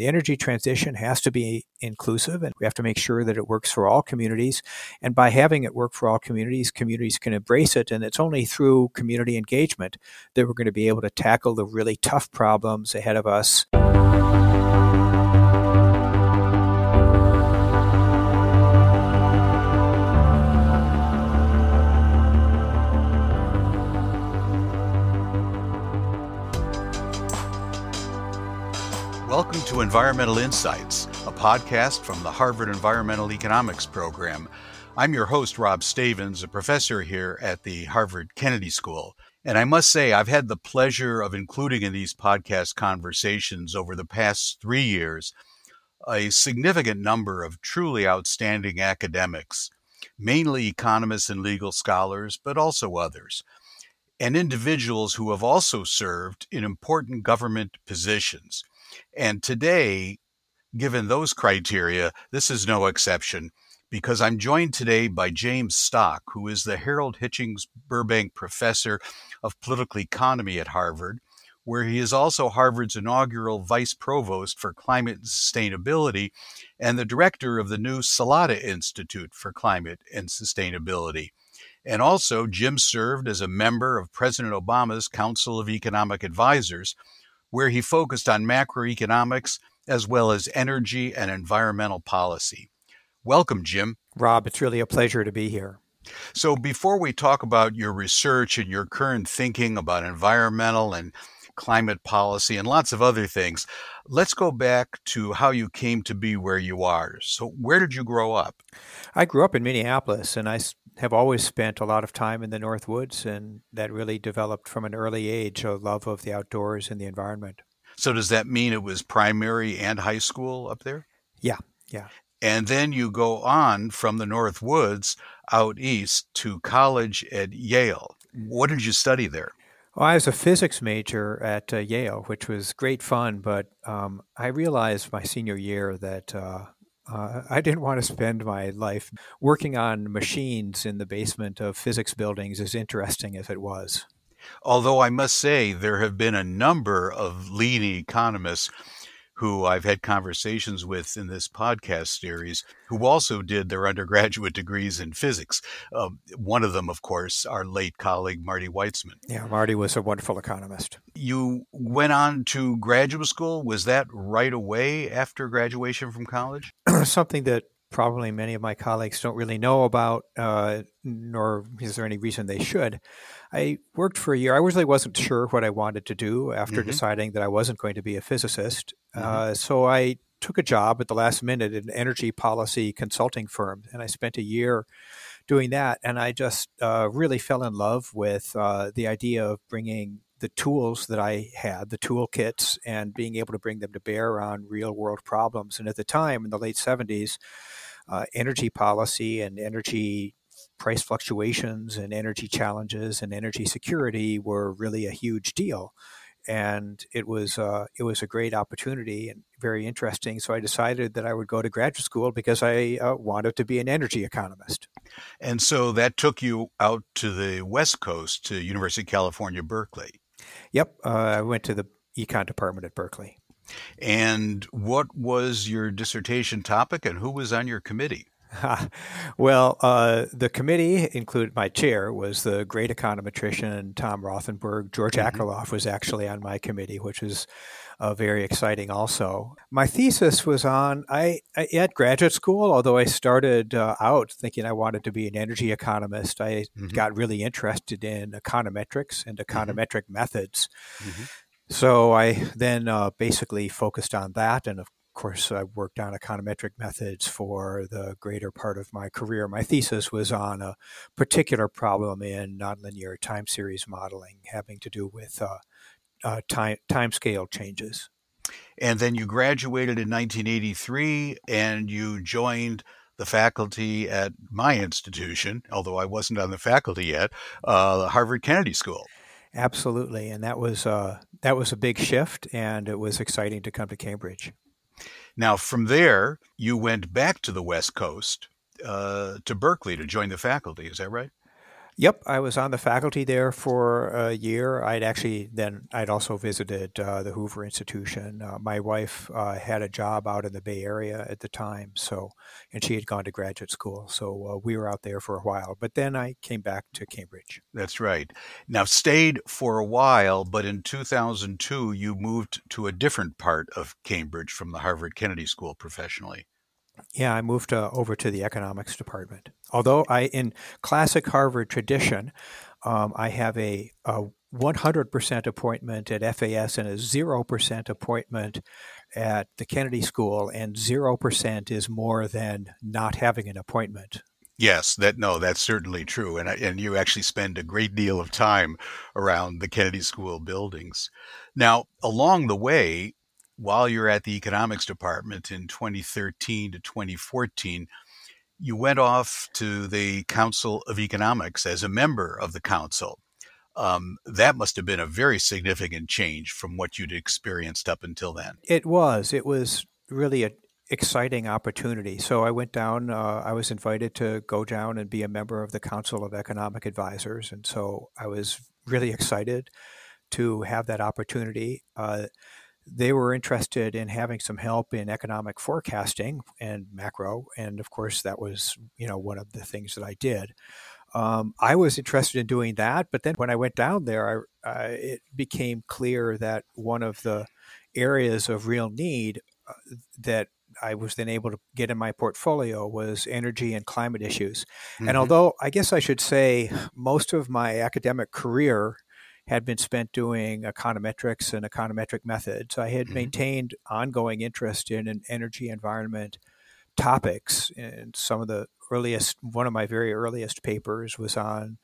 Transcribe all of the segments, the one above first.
The energy transition has to be inclusive, and we have to make sure that it works for all communities. And by having it work for all communities, communities can embrace it. And it's only through community engagement that we're going to be able to tackle the really tough problems ahead of us. Welcome to Environmental Insights, a podcast from the Harvard Environmental Economics program. I'm your host, Rob Stavins, a professor here at the Harvard Kennedy School. And I must say, I've had the pleasure of including in these podcast conversations over the past three years a significant number of truly outstanding academics, mainly economists and legal scholars, but also others, and individuals who have also served in important government positions. And today, given those criteria, this is no exception because I'm joined today by James Stock, who is the Harold Hitchings Burbank Professor of Political Economy at Harvard, where he is also Harvard's inaugural Vice Provost for Climate and Sustainability and the Director of the new Salata Institute for Climate and Sustainability. And also, Jim served as a member of President Obama's Council of Economic Advisors, where he focused on macroeconomics as well as energy and environmental policy. Welcome, Jim. Rob, it's really a pleasure to be here. So, before we talk about your research and your current thinking about environmental and climate policy and lots of other things, let's go back to how you came to be where you are. So, where did you grow up? I grew up in Minneapolis and I have always spent a lot of time in the North Woods, and that really developed from an early age a love of the outdoors and the environment. So, does that mean it was primary and high school up there? Yeah, yeah. And then you go on from the North Woods out east to college at Yale. What did you study there? Well, I was a physics major at uh, Yale, which was great fun, but um, I realized my senior year that uh, uh, I didn't want to spend my life working on machines in the basement of physics buildings, as interesting as it was. Although I must say, there have been a number of leading economists who I've had conversations with in this podcast series, who also did their undergraduate degrees in physics. Um, one of them, of course, our late colleague, Marty Weitzman. Yeah, Marty was a wonderful economist. You went on to graduate school. Was that right away after graduation from college? Something that probably many of my colleagues don't really know about, uh, nor is there any reason they should. I worked for a year. I really wasn't sure what I wanted to do after mm-hmm. deciding that I wasn't going to be a physicist. Mm-hmm. Uh, so I took a job at the last minute in an energy policy consulting firm, and I spent a year doing that. And I just uh, really fell in love with uh, the idea of bringing the tools that I had, the toolkits, and being able to bring them to bear on real world problems. And at the time, in the late 70s, uh, energy policy and energy price fluctuations and energy challenges and energy security were really a huge deal and it was uh, it was a great opportunity and very interesting. So I decided that I would go to graduate school because I uh, wanted to be an energy economist. And so that took you out to the West Coast to University of California, Berkeley. Yep, uh, I went to the econ department at Berkeley. And what was your dissertation topic, and who was on your committee? well, uh, the committee included my chair was the great econometrician Tom Rothenberg. George mm-hmm. Akerlof was actually on my committee, which is uh, very exciting. Also, my thesis was on I, I at graduate school. Although I started uh, out thinking I wanted to be an energy economist, I mm-hmm. got really interested in econometrics and mm-hmm. econometric mm-hmm. methods. So I then uh, basically focused on that, and of course, I worked on econometric methods for the greater part of my career. My thesis was on a particular problem in nonlinear time series modeling having to do with uh, uh, time, time scale changes. And then you graduated in 1983 and you joined the faculty at my institution, although I wasn't on the faculty yet, uh, the Harvard Kennedy School. Absolutely, and that was uh, that was a big shift, and it was exciting to come to Cambridge. Now, from there, you went back to the West Coast uh, to Berkeley to join the faculty. Is that right? Yep, I was on the faculty there for a year. I'd actually then I'd also visited uh, the Hoover Institution. Uh, my wife uh, had a job out in the Bay Area at the time, so and she had gone to graduate school, so uh, we were out there for a while. But then I came back to Cambridge. That's right. Now stayed for a while, but in 2002 you moved to a different part of Cambridge from the Harvard Kennedy School professionally. Yeah, I moved uh, over to the economics department. Although I, in classic Harvard tradition, um, I have a, a 100% appointment at FAS and a 0% appointment at the Kennedy School, and 0% is more than not having an appointment. Yes, that no, that's certainly true, and and you actually spend a great deal of time around the Kennedy School buildings. Now, along the way, while you're at the economics department in 2013 to 2014, you went off to the Council of Economics as a member of the council. Um, that must have been a very significant change from what you'd experienced up until then. It was. It was really an exciting opportunity. So I went down. Uh, I was invited to go down and be a member of the Council of Economic Advisors, and so I was really excited to have that opportunity. Uh, they were interested in having some help in economic forecasting and macro, and of course that was you know one of the things that I did. Um, I was interested in doing that, but then when I went down there, I, uh, it became clear that one of the areas of real need uh, that I was then able to get in my portfolio was energy and climate issues. Mm-hmm. And although I guess I should say most of my academic career had been spent doing econometrics and econometric methods. I had mm-hmm. maintained ongoing interest in an energy environment topics. And some of the earliest, one of my very earliest papers was on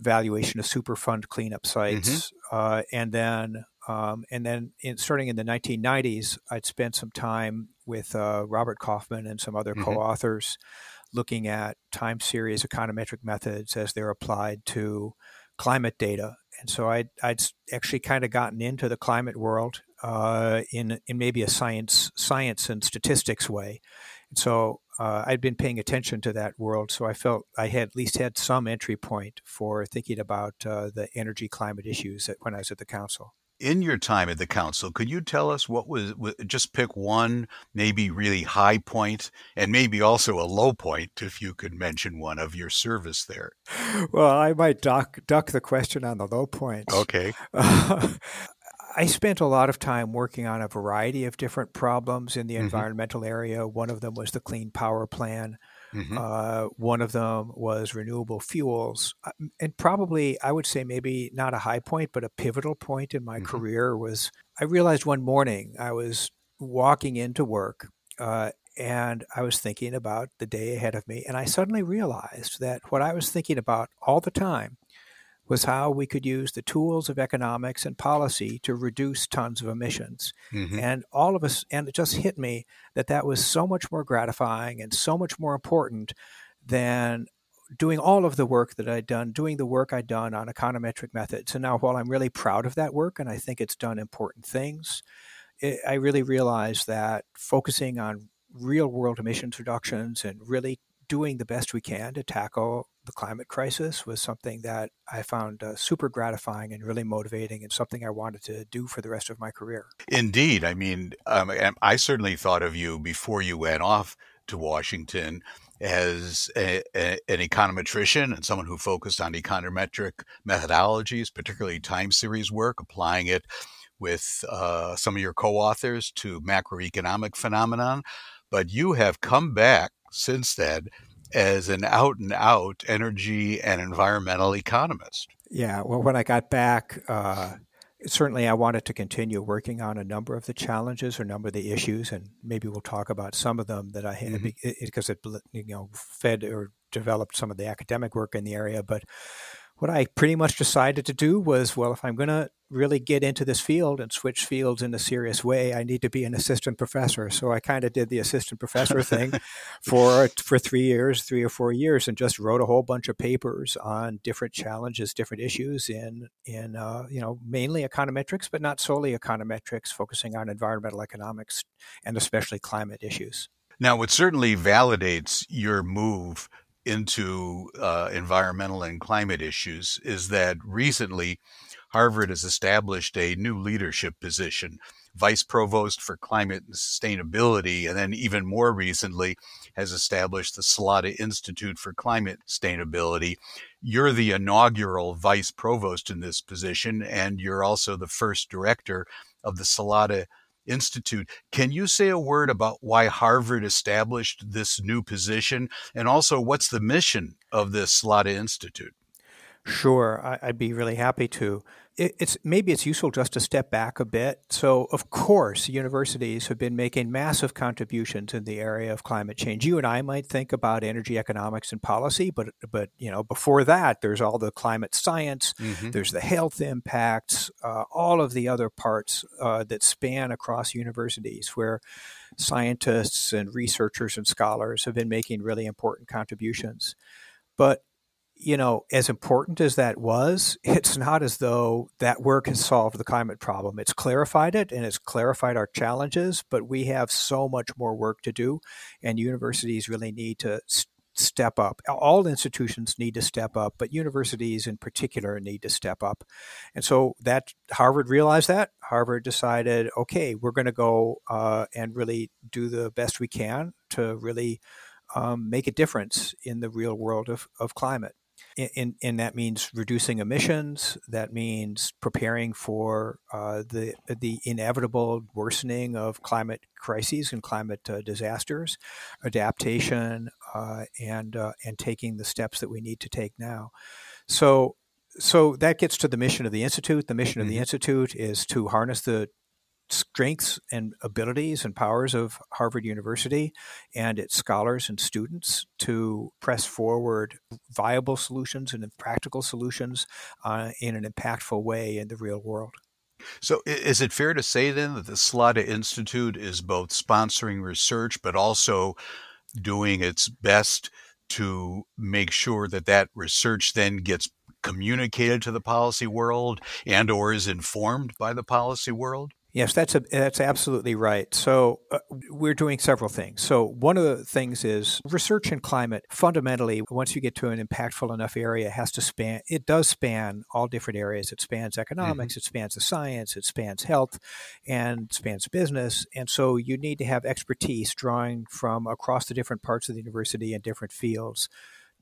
valuation of Superfund cleanup sites. Mm-hmm. Uh, and then, um, and then in, starting in the 1990s, I'd spent some time with uh, Robert Kaufmann and some other mm-hmm. co-authors looking at time series econometric methods as they're applied to climate data and so I'd, I'd actually kind of gotten into the climate world uh, in in maybe a science science and statistics way, and so uh, I'd been paying attention to that world. So I felt I had at least had some entry point for thinking about uh, the energy climate issues when I was at the council in your time at the council, could you tell us what was just pick one maybe really high point and maybe also a low point if you could mention one of your service there? Well, I might duck duck the question on the low points. Okay. Uh, I spent a lot of time working on a variety of different problems in the mm-hmm. environmental area. One of them was the Clean Power Plan. Mm-hmm. Uh, one of them was renewable fuels. Uh, and probably, I would say, maybe not a high point, but a pivotal point in my mm-hmm. career was I realized one morning I was walking into work uh, and I was thinking about the day ahead of me. And I suddenly realized that what I was thinking about all the time was how we could use the tools of economics and policy to reduce tons of emissions. Mm-hmm. And all of us, and it just hit me that that was so much more gratifying and so much more important than doing all of the work that I'd done, doing the work I'd done on econometric methods. And now, while I'm really proud of that work and I think it's done important things, it, I really realized that focusing on real world emissions reductions and really doing the best we can to tackle the climate crisis was something that I found uh, super gratifying and really motivating and something I wanted to do for the rest of my career. Indeed. I mean, um, I certainly thought of you before you went off to Washington as a, a, an econometrician and someone who focused on econometric methodologies, particularly time series work, applying it with uh, some of your co-authors to macroeconomic phenomenon. But you have come back since then as an out and out energy and environmental economist. Yeah, well, when I got back, uh, certainly I wanted to continue working on a number of the challenges or a number of the issues, and maybe we'll talk about some of them that I had mm-hmm. because it, it, you know fed or developed some of the academic work in the area. But what I pretty much decided to do was, well, if I'm going to really get into this field and switch fields in a serious way, I need to be an assistant professor. So I kind of did the assistant professor thing for for three years, three or four years, and just wrote a whole bunch of papers on different challenges, different issues in in uh, you know mainly econometrics, but not solely econometrics, focusing on environmental economics and especially climate issues. Now, what certainly validates your move into uh, environmental and climate issues is that recently Harvard has established a new leadership position, Vice Provost for Climate and Sustainability, and then even more recently has established the Salata Institute for Climate Sustainability. You're the inaugural Vice Provost in this position, and you're also the first director of the Salata Institute. Can you say a word about why Harvard established this new position and also what's the mission of this Salata Institute? Sure, I'd be really happy to it's maybe it's useful just to step back a bit. So, of course, universities have been making massive contributions in the area of climate change. You and I might think about energy economics and policy, but but you know before that, there's all the climate science, mm-hmm. there's the health impacts, uh, all of the other parts uh, that span across universities where scientists and researchers and scholars have been making really important contributions. But you know, as important as that was, it's not as though that work has solved the climate problem. It's clarified it and it's clarified our challenges, but we have so much more work to do, and universities really need to step up. All institutions need to step up, but universities in particular need to step up. And so that Harvard realized that. Harvard decided, okay, we're going to go uh, and really do the best we can to really um, make a difference in the real world of, of climate and, and that means reducing emissions. That means preparing for uh, the the inevitable worsening of climate crises and climate uh, disasters, adaptation, uh, and uh, and taking the steps that we need to take now. So so that gets to the mission of the institute. The mission of the mm-hmm. institute is to harness the strengths and abilities and powers of Harvard University and its scholars and students to press forward viable solutions and practical solutions uh, in an impactful way in the real world. So, is it fair to say then that the Salata Institute is both sponsoring research but also doing its best to make sure that that research then gets communicated to the policy world and or is informed by the policy world? Yes, that's a, that's absolutely right. So uh, we're doing several things. So one of the things is research in climate. Fundamentally, once you get to an impactful enough area, has to span. It does span all different areas. It spans economics. Mm-hmm. It spans the science. It spans health, and spans business. And so you need to have expertise drawing from across the different parts of the university and different fields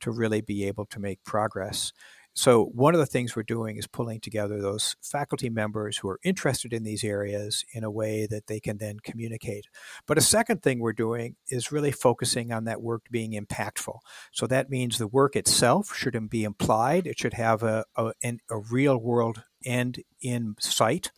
to really be able to make progress. So, one of the things we're doing is pulling together those faculty members who are interested in these areas in a way that they can then communicate. But a second thing we're doing is really focusing on that work being impactful. So, that means the work itself shouldn't be implied, it should have a, a, a real world end in sight.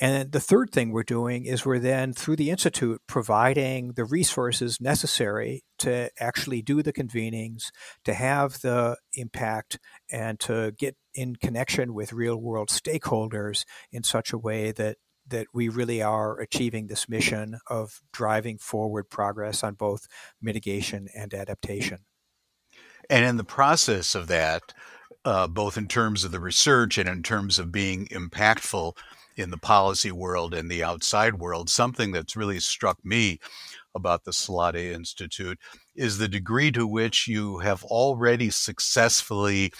And the third thing we're doing is we're then, through the Institute, providing the resources necessary to actually do the convenings, to have the impact, and to get in connection with real world stakeholders in such a way that that we really are achieving this mission of driving forward progress on both mitigation and adaptation. And in the process of that, uh, both in terms of the research and in terms of being impactful, in the policy world and the outside world, something that's really struck me about the Salata Institute is the degree to which you have already successfully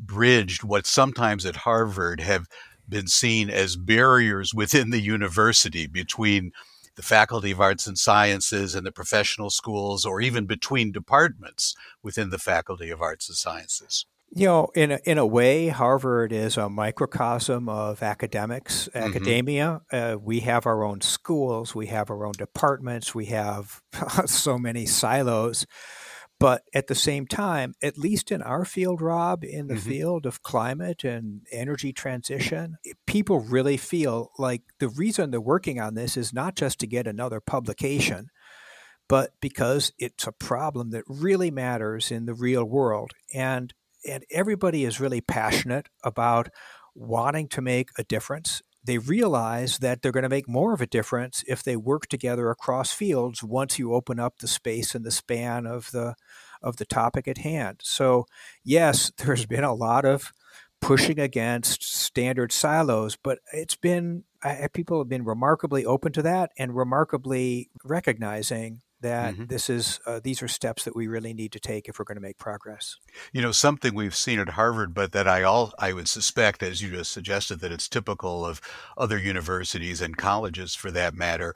bridged what sometimes at Harvard have been seen as barriers within the university between the Faculty of Arts and Sciences and the professional schools, or even between departments within the Faculty of Arts and Sciences. You know, in a, in a way, Harvard is a microcosm of academics, mm-hmm. academia. Uh, we have our own schools, we have our own departments, we have so many silos. But at the same time, at least in our field, Rob, in the mm-hmm. field of climate and energy transition, people really feel like the reason they're working on this is not just to get another publication, but because it's a problem that really matters in the real world. And and everybody is really passionate about wanting to make a difference. They realize that they're going to make more of a difference if they work together across fields once you open up the space and the span of the of the topic at hand. So, yes, there's been a lot of pushing against standard silos, but it's been people have been remarkably open to that and remarkably recognizing that mm-hmm. this is uh, these are steps that we really need to take if we're going to make progress. You know, something we've seen at Harvard, but that I all I would suspect, as you just suggested, that it's typical of other universities and colleges for that matter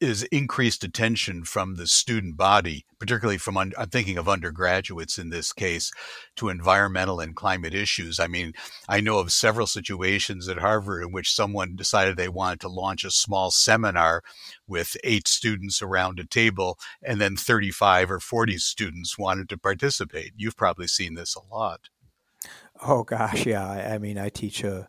is increased attention from the student body, particularly from, I'm thinking of undergraduates in this case, to environmental and climate issues. I mean, I know of several situations at Harvard in which someone decided they wanted to launch a small seminar with eight students around a table, and then 35 or 40 students wanted to participate. You've probably seen this a lot. Oh, gosh, yeah. I mean, I teach a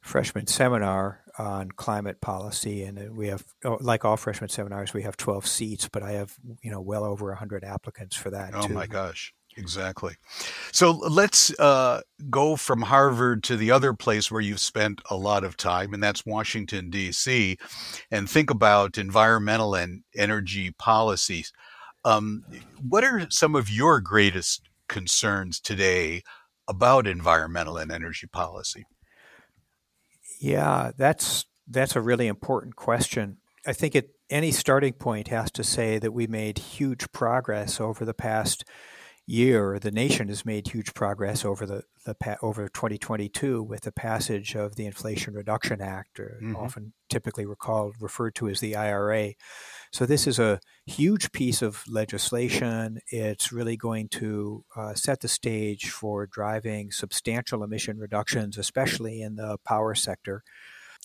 freshman seminar on climate policy, and we have, oh, like all freshman seminars, we have 12 seats, but I have, you know, well over 100 applicants for that. Oh too. my gosh. Exactly. So let's uh, go from Harvard to the other place where you've spent a lot of time, and that's Washington, D.C., and think about environmental and energy policies. Um, what are some of your greatest concerns today about environmental and energy policy? Yeah, that's that's a really important question. I think any starting point has to say that we made huge progress over the past year. The nation has made huge progress over the, the over 2022 with the passage of the Inflation Reduction Act, mm-hmm. often typically recalled referred to as the IRA. So this is a huge piece of legislation. It's really going to uh, set the stage for driving substantial emission reductions, especially in the power sector.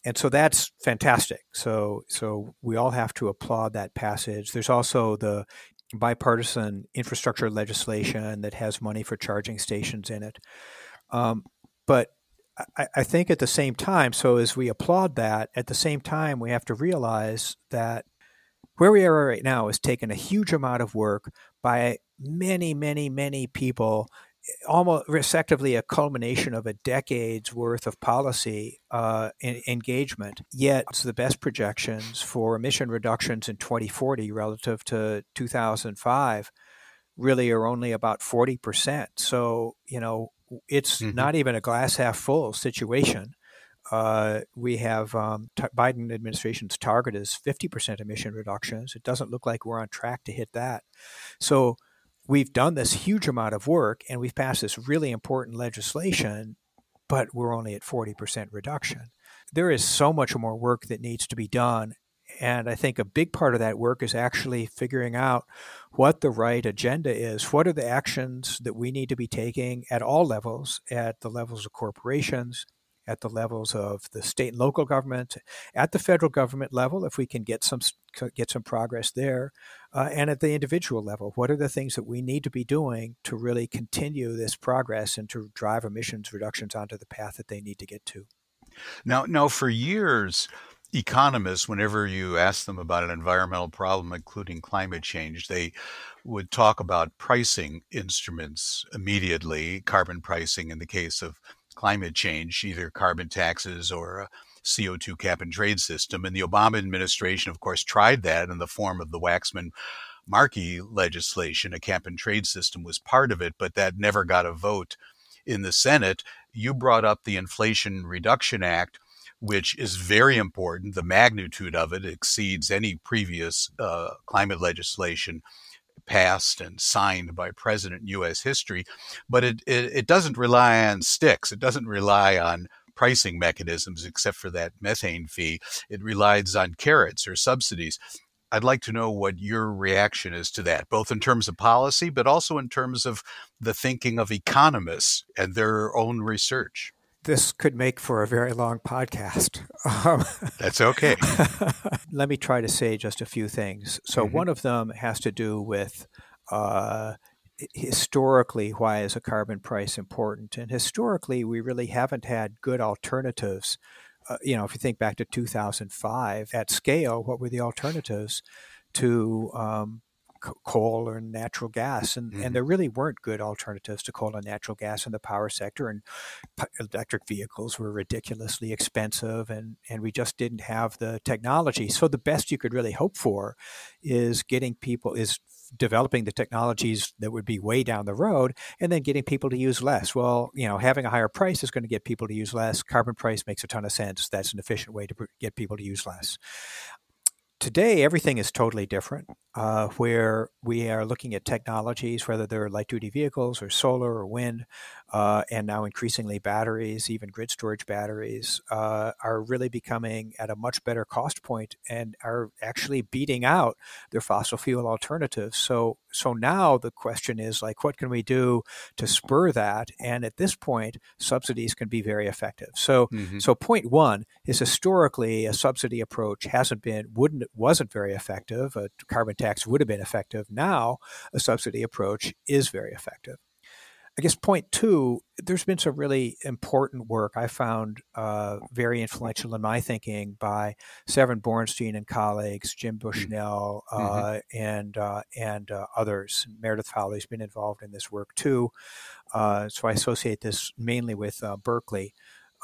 And so that's fantastic. So so we all have to applaud that passage. There's also the bipartisan infrastructure legislation that has money for charging stations in it. Um, but I, I, think at the same time, so as we applaud that, at the same time, we have to realize that where we are right now is taking a huge amount of work by many, many, many people, almost effectively a culmination of a decade's worth of policy uh, engagement. Yet, it's the best projections for emission reductions in 2040 relative to 2005 really are only about 40%. So, you know, it's mm-hmm. not even a glass half full situation uh, we have um, t- Biden administration's target is 50% emission reductions. It doesn't look like we're on track to hit that. So we've done this huge amount of work and we've passed this really important legislation, but we're only at 40% reduction. There is so much more work that needs to be done. And I think a big part of that work is actually figuring out what the right agenda is. What are the actions that we need to be taking at all levels, at the levels of corporations, at the levels of the state and local government, at the federal government level, if we can get some get some progress there, uh, and at the individual level, what are the things that we need to be doing to really continue this progress and to drive emissions reductions onto the path that they need to get to? Now, now for years, economists, whenever you ask them about an environmental problem, including climate change, they would talk about pricing instruments immediately, carbon pricing in the case of climate change, either carbon taxes or a CO2 cap and trade system. And the Obama administration, of course, tried that in the form of the Waxman Markey legislation. A cap and trade system was part of it, but that never got a vote in the Senate. You brought up the Inflation Reduction Act which is very important. The magnitude of it exceeds any previous uh, climate legislation passed and signed by president in U.S. history, but it, it, it doesn't rely on sticks. It doesn't rely on pricing mechanisms except for that methane fee. It relies on carrots or subsidies. I'd like to know what your reaction is to that, both in terms of policy, but also in terms of the thinking of economists and their own research this could make for a very long podcast. Um, That's okay. let me try to say just a few things. So, mm-hmm. one of them has to do with uh, historically why is a carbon price important? And historically, we really haven't had good alternatives. Uh, you know, if you think back to 2005, at scale, what were the alternatives to um, coal or natural gas, and, mm-hmm. and there really weren't good alternatives to coal and natural gas in the power sector. And electric vehicles were ridiculously expensive, and and we just didn't have the technology. So the best you could really hope for is getting people is developing the technologies that would be way down the road and then getting people to use less. Well, you know, having a higher price is going to get people to use less. Carbon price makes a ton of sense. That's an efficient way to get people to use less. Today, everything is totally different. uh, where we are looking at technologies, whether they're light duty vehicles or solar or wind, uh, and now increasingly batteries, even grid storage batteries, uh, are really becoming at a much better cost point and are actually beating out their fossil fuel alternatives. So, so now the question is like, what can we do to spur that? And at this point, subsidies can be very effective. So, mm-hmm. so point one is historically a subsidy approach hasn't been wouldn't wasn't very effective. A carbon tax would have been effective. Now, a subsidy approach is very effective. I guess point two, there's been some really important work I found uh, very influential in my thinking by Severin Borenstein and colleagues, Jim mm. Bushnell, uh, mm-hmm. and uh, and uh, others. Meredith Fowlie's been involved in this work too. Uh, so I associate this mainly with uh, Berkeley.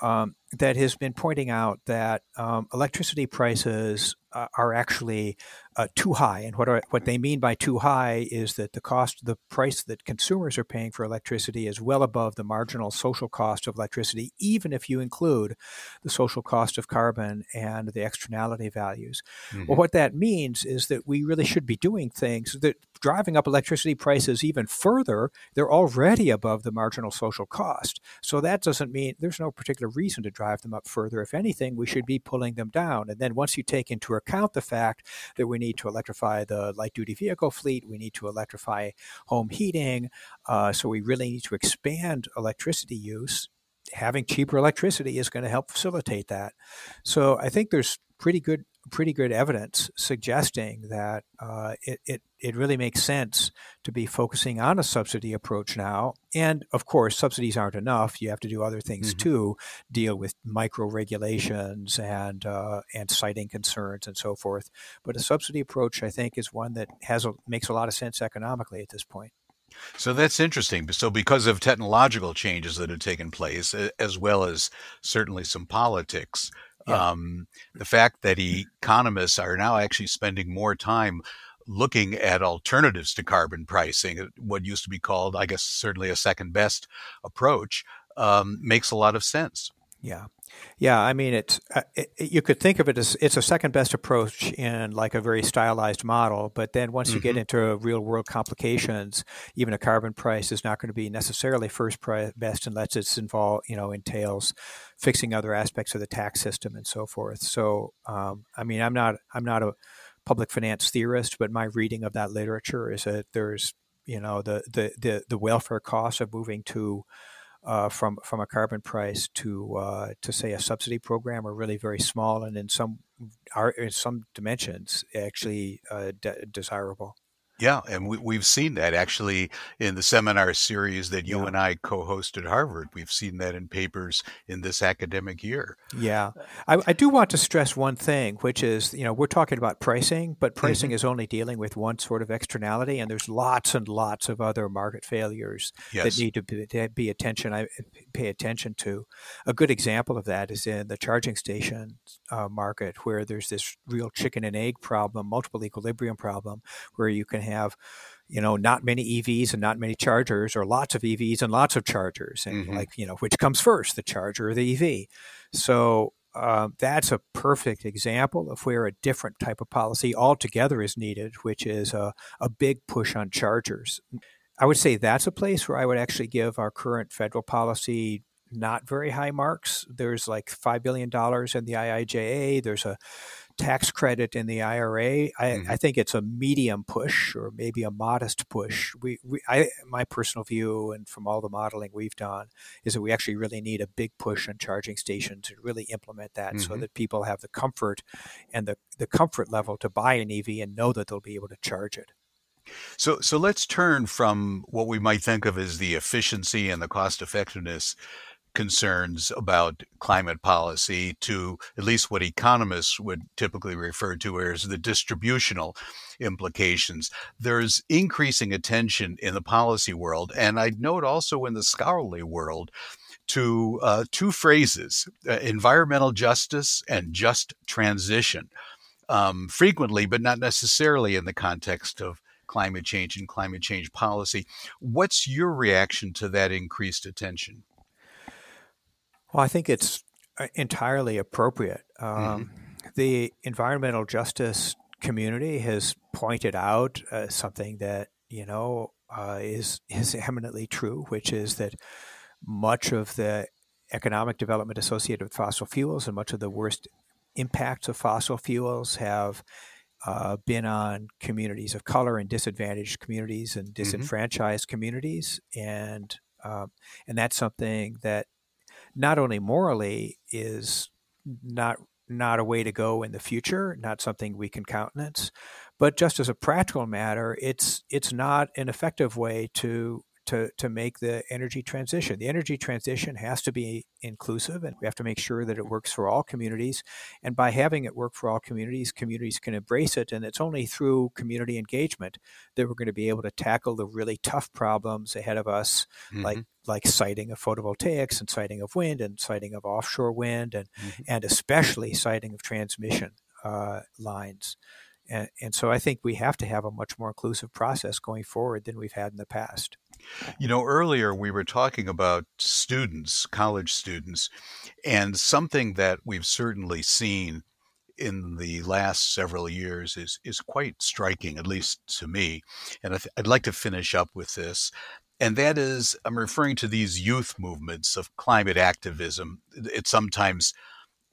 Um, that has been pointing out that um, electricity prices uh, are actually uh, too high. And what, are, what they mean by too high is that the cost, the price that consumers are paying for electricity is well above the marginal social cost of electricity, even if you include the social cost of carbon and the externality values. Mm-hmm. Well, what that means is that we really should be doing things that driving up electricity prices even further, they're already above the marginal social cost. So that doesn't mean there's no particular reason to drive them up further. If anything, we should be pulling them down. And then once you take into account the fact that we need to electrify the light duty vehicle fleet, we need to electrify home heating, uh, so we really need to expand electricity use. Having cheaper electricity is going to help facilitate that. So I think there's pretty good pretty good evidence suggesting that uh, it, it, it really makes sense to be focusing on a subsidy approach now. And of course, subsidies aren't enough. You have to do other things mm-hmm. too, deal with micro regulations and uh, and siting concerns and so forth. But a subsidy approach, I think, is one that has a, makes a lot of sense economically at this point. So that's interesting. So, because of technological changes that have taken place, as well as certainly some politics, yeah. Um, the fact that economists are now actually spending more time looking at alternatives to carbon pricing, uh, what used to be called, I guess, certainly a second best approach, um, makes a lot of sense. Yeah. Yeah, I mean, it's uh, it, you could think of it as it's a second best approach in like a very stylized model, but then once mm-hmm. you get mm-hmm. into real world complications, even a carbon price is not going to be necessarily first best unless it's involved, you know, entails fixing other aspects of the tax system and so forth. So, um, I mean, I'm not I'm not a public finance theorist, but my reading of that literature is that there's you know the the the, the welfare costs of moving to uh, from from a carbon price to uh, to say a subsidy program are really very small and in some are in some dimensions actually uh, de- desirable. Yeah, and we, we've seen that actually in the seminar series that you yeah. and I co-hosted at Harvard. We've seen that in papers in this academic year. Yeah, I, I do want to stress one thing, which is you know we're talking about pricing, but pricing mm-hmm. is only dealing with one sort of externality, and there's lots and lots of other market failures yes. that need to be, to be attention. I pay attention to. A good example of that is in the charging station uh, market, where there's this real chicken and egg problem, multiple equilibrium problem, where you can have you know not many evs and not many chargers or lots of evs and lots of chargers and mm-hmm. like you know which comes first the charger or the ev so uh, that's a perfect example of where a different type of policy altogether is needed which is a, a big push on chargers i would say that's a place where i would actually give our current federal policy not very high marks there's like $5 billion in the iija there's a tax credit in the IRA. I, mm-hmm. I, think it's a medium push or maybe a modest push. We, we, I, my personal view, and from all the modeling we've done, is that we actually really need a big push on charging stations to really implement that, mm-hmm. so that people have the comfort and the the comfort level to buy an EV and know that they'll be able to charge it. So, so let's turn from what we might think of as the efficiency and the cost effectiveness concerns about climate policy to at least what economists would typically refer to as the distributional implications. There's increasing attention in the policy world, and I'd note also in the scholarly world, to uh, two phrases uh, environmental justice and just transition. Um, frequently, but not necessarily in the context of climate change and climate change policy. What's your reaction to that increased attention? Well, I think it's uh, entirely appropriate. Um, mm-hmm. The environmental justice community has pointed out uh, something that you know uh, is is eminently true, which is that much of the economic development associated with fossil fuels and much of the worst impacts of fossil fuels have uh, been on communities of color and disadvantaged communities and mm-hmm. disenfranchised mm-hmm. communities, and um, and that's something that not only morally is not not a way to go in the future, not something we can countenance, but just as a practical matter, it's it's not an effective way to to, to make the energy transition. The energy transition has to be inclusive, and we have to make sure that it works for all communities. And by having it work for all communities, communities can embrace it. And it's only through community engagement that we're going to be able to tackle the really tough problems ahead of us, mm-hmm. like like siting of photovoltaics and siting of wind and siting of offshore wind and mm-hmm. and especially siting of transmission uh, lines. And, and so I think we have to have a much more inclusive process going forward than we've had in the past. You know, earlier we were talking about students, college students, and something that we've certainly seen in the last several years is is quite striking, at least to me. And I'd like to finish up with this, and that is I'm referring to these youth movements of climate activism. It's sometimes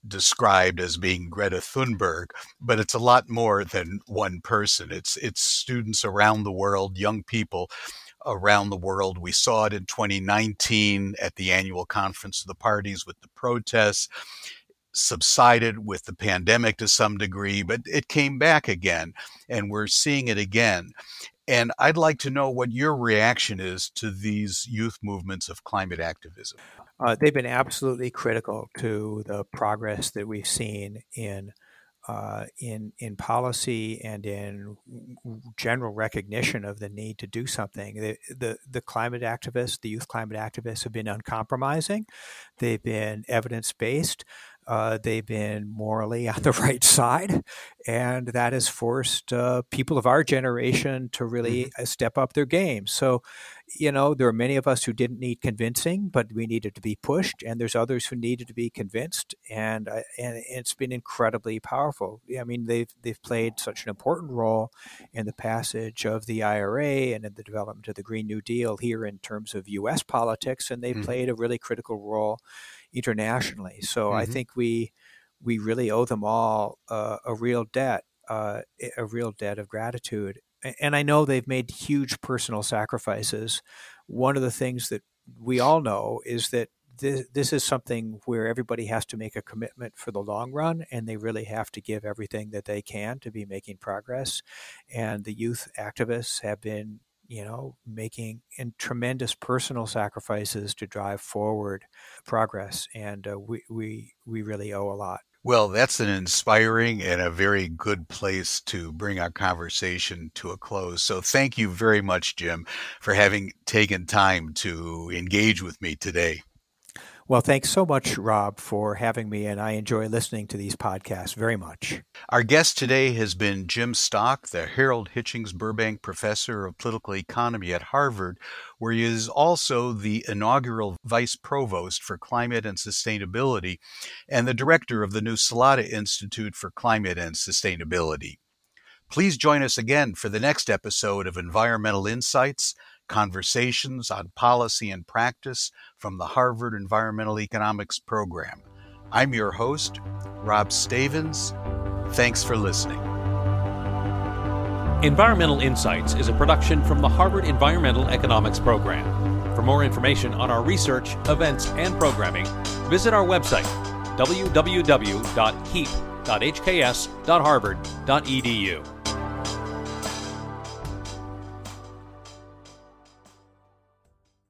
described as being Greta Thunberg, but it's a lot more than one person. It's it's students around the world, young people around the world. We saw it in 2019 at the annual conference of the parties with the protests, subsided with the pandemic to some degree, but it came back again, and we're seeing it again. And I'd like to know what your reaction is to these youth movements of climate activism. Uh, they've been absolutely critical to the progress that we've seen in uh, in in policy and in general recognition of the need to do something. The, the, the climate activists, the youth climate activists, have been uncompromising. They've been evidence based. Uh, they've been morally on the right side, and that has forced uh, people of our generation to really mm-hmm. Uh, step up their game. So, you know, there are many of us who didn't need convincing, but we needed to be pushed, and there's others who needed to be convinced, and uh, and it's been incredibly powerful. I mean, they've they've played such an important role in the passage of the IRA and in the development of the Green New Deal here in terms of U.S. politics, and they've mm-hmm. played a really critical role internationally. So mm-hmm. I think we we really owe them all uh, a real debt, uh, a real debt of gratitude. And I know they've made huge personal sacrifices. One of the things that we all know is that this, this is something where everybody has to make a commitment for the long run, and they really have to give everything that they can to be making progress. And the youth activists have been you know, making tremendous personal sacrifices to drive forward progress, and uh, we we we really owe a lot. Well, that's an inspiring and a very good place to bring our conversation to a close. So, thank you very much, Jim, for having taken time to engage with me today. Well, thanks so much, Rob, for having me, and I enjoy listening to these podcasts very much. Our guest today has been Jim Stock, the Harold Hitchings Burbank Professor of Political Economy at Harvard, where he is also the inaugural Vice Provost for Climate and Sustainability and the Director of the New Salata Institute for Climate and Sustainability. Please join us again for the next episode of Environmental Insights conversations on policy and practice from the Harvard Environmental Economics program. I'm your host, Rob Stavins. Thanks for listening. Environmental Insights is a production from the Harvard Environmental Economics program. For more information on our research, events, and programming, visit our website www.heep.hks.harvard.edu.